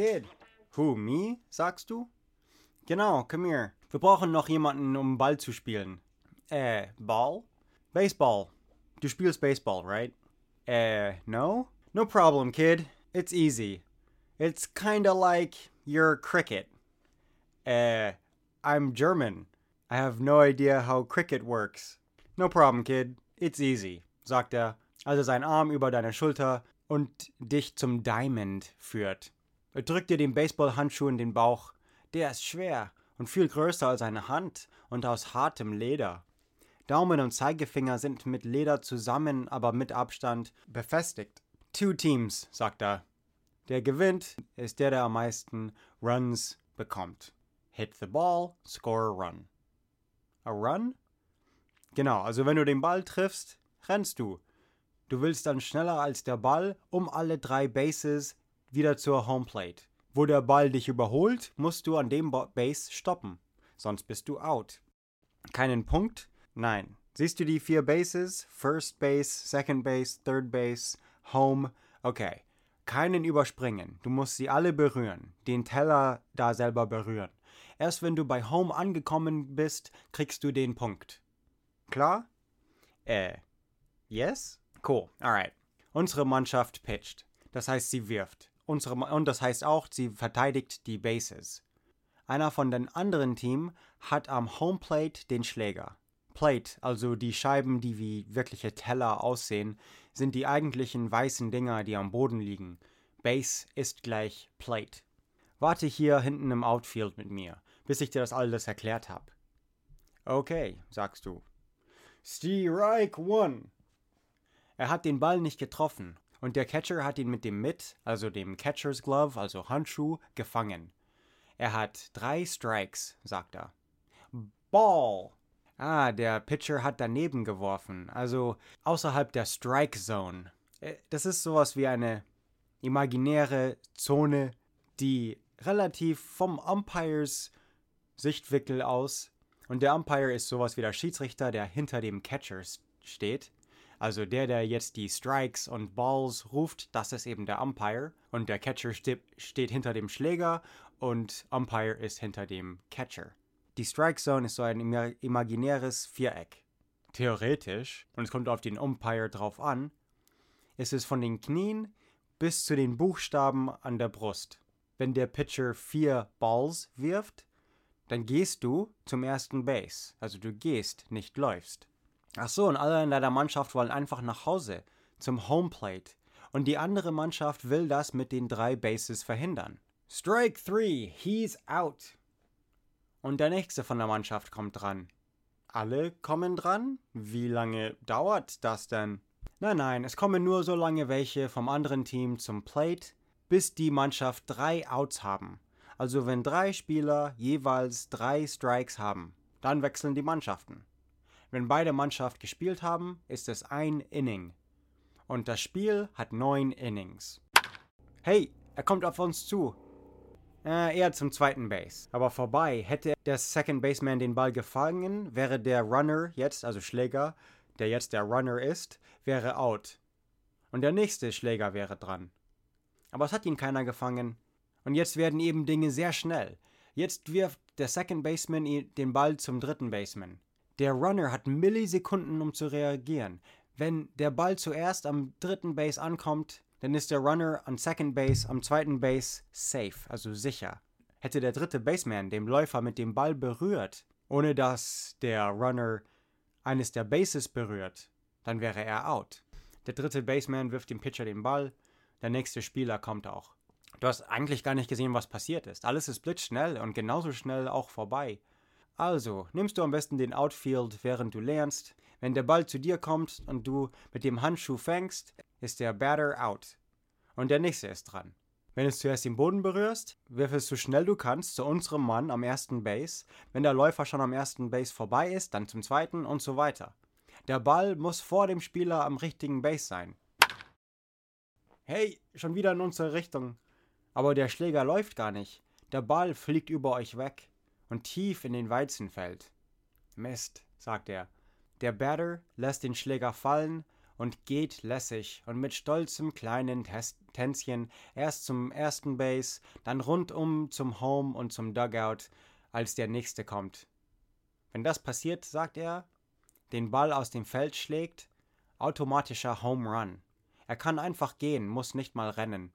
Kid. Who, me? Sagst du? Genau, komm hier. Wir brauchen noch jemanden, um Ball zu spielen. Äh, Ball? Baseball. Du spielst Baseball, right? Uh, no? No problem, kid. It's easy. It's kinda like your cricket. Uh, I'm German. I have no idea how cricket works. No problem, kid. It's easy, sagt er, als er seinen Arm über deine Schulter und dich zum Diamond führt. Er drückt dir den Baseballhandschuh in den Bauch. Der ist schwer und viel größer als eine Hand und aus hartem Leder. Daumen und Zeigefinger sind mit Leder zusammen, aber mit Abstand befestigt. Two Teams, sagt er. Der gewinnt ist der, der am meisten Runs bekommt. Hit the ball, score a run. A run? Genau, also wenn du den Ball triffst, rennst du. Du willst dann schneller als der Ball um alle drei Bases wieder zur Homeplate. Wo der Ball dich überholt, musst du an dem Base stoppen. Sonst bist du out. Keinen Punkt? Nein. Siehst du die vier Bases? First Base, Second Base, Third Base, Home. Okay. Keinen überspringen. Du musst sie alle berühren. Den Teller da selber berühren. Erst wenn du bei Home angekommen bist, kriegst du den Punkt. Klar? Äh. Yes? Cool. Alright. Unsere Mannschaft pitcht. Das heißt, sie wirft. Unsere, und das heißt auch, sie verteidigt die Bases. Einer von den anderen Team hat am Homeplate den Schläger. Plate, also die Scheiben, die wie wirkliche Teller aussehen, sind die eigentlichen weißen Dinger, die am Boden liegen. Base ist gleich Plate. Warte hier hinten im Outfield mit mir, bis ich dir das alles erklärt habe. Okay, sagst du. Strike one. Er hat den Ball nicht getroffen und der Catcher hat ihn mit dem Mitt, also dem Catcher's Glove, also Handschuh, gefangen. Er hat drei Strikes, sagt er. Ball. Ah, der Pitcher hat daneben geworfen, also außerhalb der Strike Zone. Äh, Das ist sowas wie eine imaginäre Zone, die relativ vom Umpires Sichtwinkel aus und der Umpire ist sowas wie der Schiedsrichter, der hinter dem Catcher steht. Also der, der jetzt die Strikes und Balls ruft, das ist eben der Umpire. Und der Catcher ste steht hinter dem Schläger und Umpire ist hinter dem Catcher. Die Strike Zone ist so ein ima imaginäres Viereck. Theoretisch, und es kommt auf den Umpire drauf an, ist es von den Knien bis zu den Buchstaben an der Brust. Wenn der Pitcher vier Balls wirft, dann gehst du zum ersten Base. Also du gehst, nicht läufst. Ach so, und alle in deiner Mannschaft wollen einfach nach Hause, zum Homeplate. Und die andere Mannschaft will das mit den drei Bases verhindern. Strike 3, he's out. Und der nächste von der Mannschaft kommt dran. Alle kommen dran? Wie lange dauert das denn? Nein, nein, es kommen nur so lange welche vom anderen Team zum Plate, bis die Mannschaft drei Outs haben. Also wenn drei Spieler jeweils drei Strikes haben, dann wechseln die Mannschaften. Wenn beide Mannschaften gespielt haben, ist es ein Inning. Und das Spiel hat neun Innings. Hey, er kommt auf uns zu. Äh, eher zum zweiten Base. Aber vorbei. Hätte der Second Baseman den Ball gefangen, wäre der Runner jetzt, also Schläger, der jetzt der Runner ist, wäre out. Und der nächste Schläger wäre dran. Aber es hat ihn keiner gefangen. Und jetzt werden eben Dinge sehr schnell. Jetzt wirft der Second Baseman den Ball zum dritten Baseman. Der Runner hat Millisekunden, um zu reagieren. Wenn der Ball zuerst am dritten Base ankommt, dann ist der Runner an Second Base, am zweiten Base safe, also sicher. Hätte der dritte Baseman den Läufer mit dem Ball berührt, ohne dass der Runner eines der Bases berührt, dann wäre er out. Der dritte Baseman wirft dem Pitcher den Ball, der nächste Spieler kommt auch. Du hast eigentlich gar nicht gesehen, was passiert ist. Alles ist blitzschnell und genauso schnell auch vorbei. Also, nimmst du am besten den Outfield, während du lernst. Wenn der Ball zu dir kommt und du mit dem Handschuh fängst, ist der Batter out. Und der nächste ist dran. Wenn du zuerst den Boden berührst, wirf es so schnell du kannst zu unserem Mann am ersten Base. Wenn der Läufer schon am ersten Base vorbei ist, dann zum zweiten und so weiter. Der Ball muss vor dem Spieler am richtigen Base sein. Hey, schon wieder in unsere Richtung. Aber der Schläger läuft gar nicht. Der Ball fliegt über euch weg und tief in den Weizen fällt. Mist, sagt er. Der Batter lässt den Schläger fallen und geht lässig und mit stolzem kleinen Tänzchen erst zum ersten Base, dann rundum zum Home und zum Dugout, als der nächste kommt. Wenn das passiert, sagt er, den Ball aus dem Feld schlägt, automatischer Home Run. Er kann einfach gehen, muss nicht mal rennen.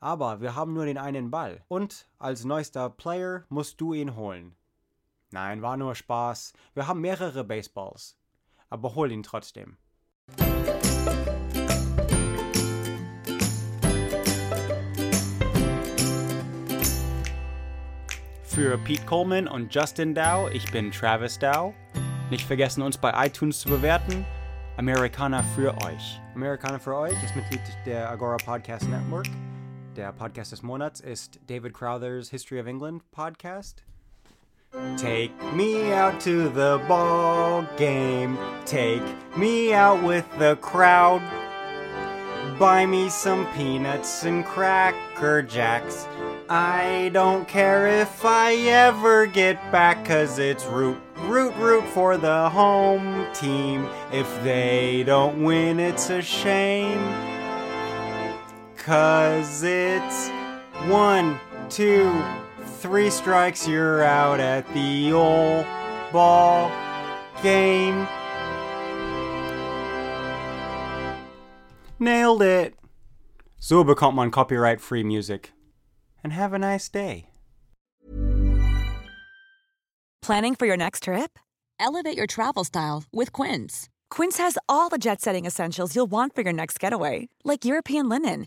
Aber wir haben nur den einen Ball und als neuester Player musst du ihn holen. Nein, war nur Spaß. Wir haben mehrere Baseballs. Aber hol ihn trotzdem. Für Pete Coleman und Justin Dow, ich bin Travis Dow. Nicht vergessen, uns bei iTunes zu bewerten. Amerikaner für euch. Amerikaner für euch ist Mitglied der Agora Podcast Network. Der Podcast des Monats ist David Crowther's History of England Podcast. Take me out to the ball game. Take me out with the crowd. Buy me some peanuts and cracker jacks. I don't care if I ever get back, cause it's root, root, root for the home team. If they don't win, it's a shame. Cause it's one, two, three strikes, you're out at the old ball game. Nailed it! So bekommt man copyright-free music. And have a nice day. Planning for your next trip? Elevate your travel style with Quince. Quince has all the jet setting essentials you'll want for your next getaway, like European linen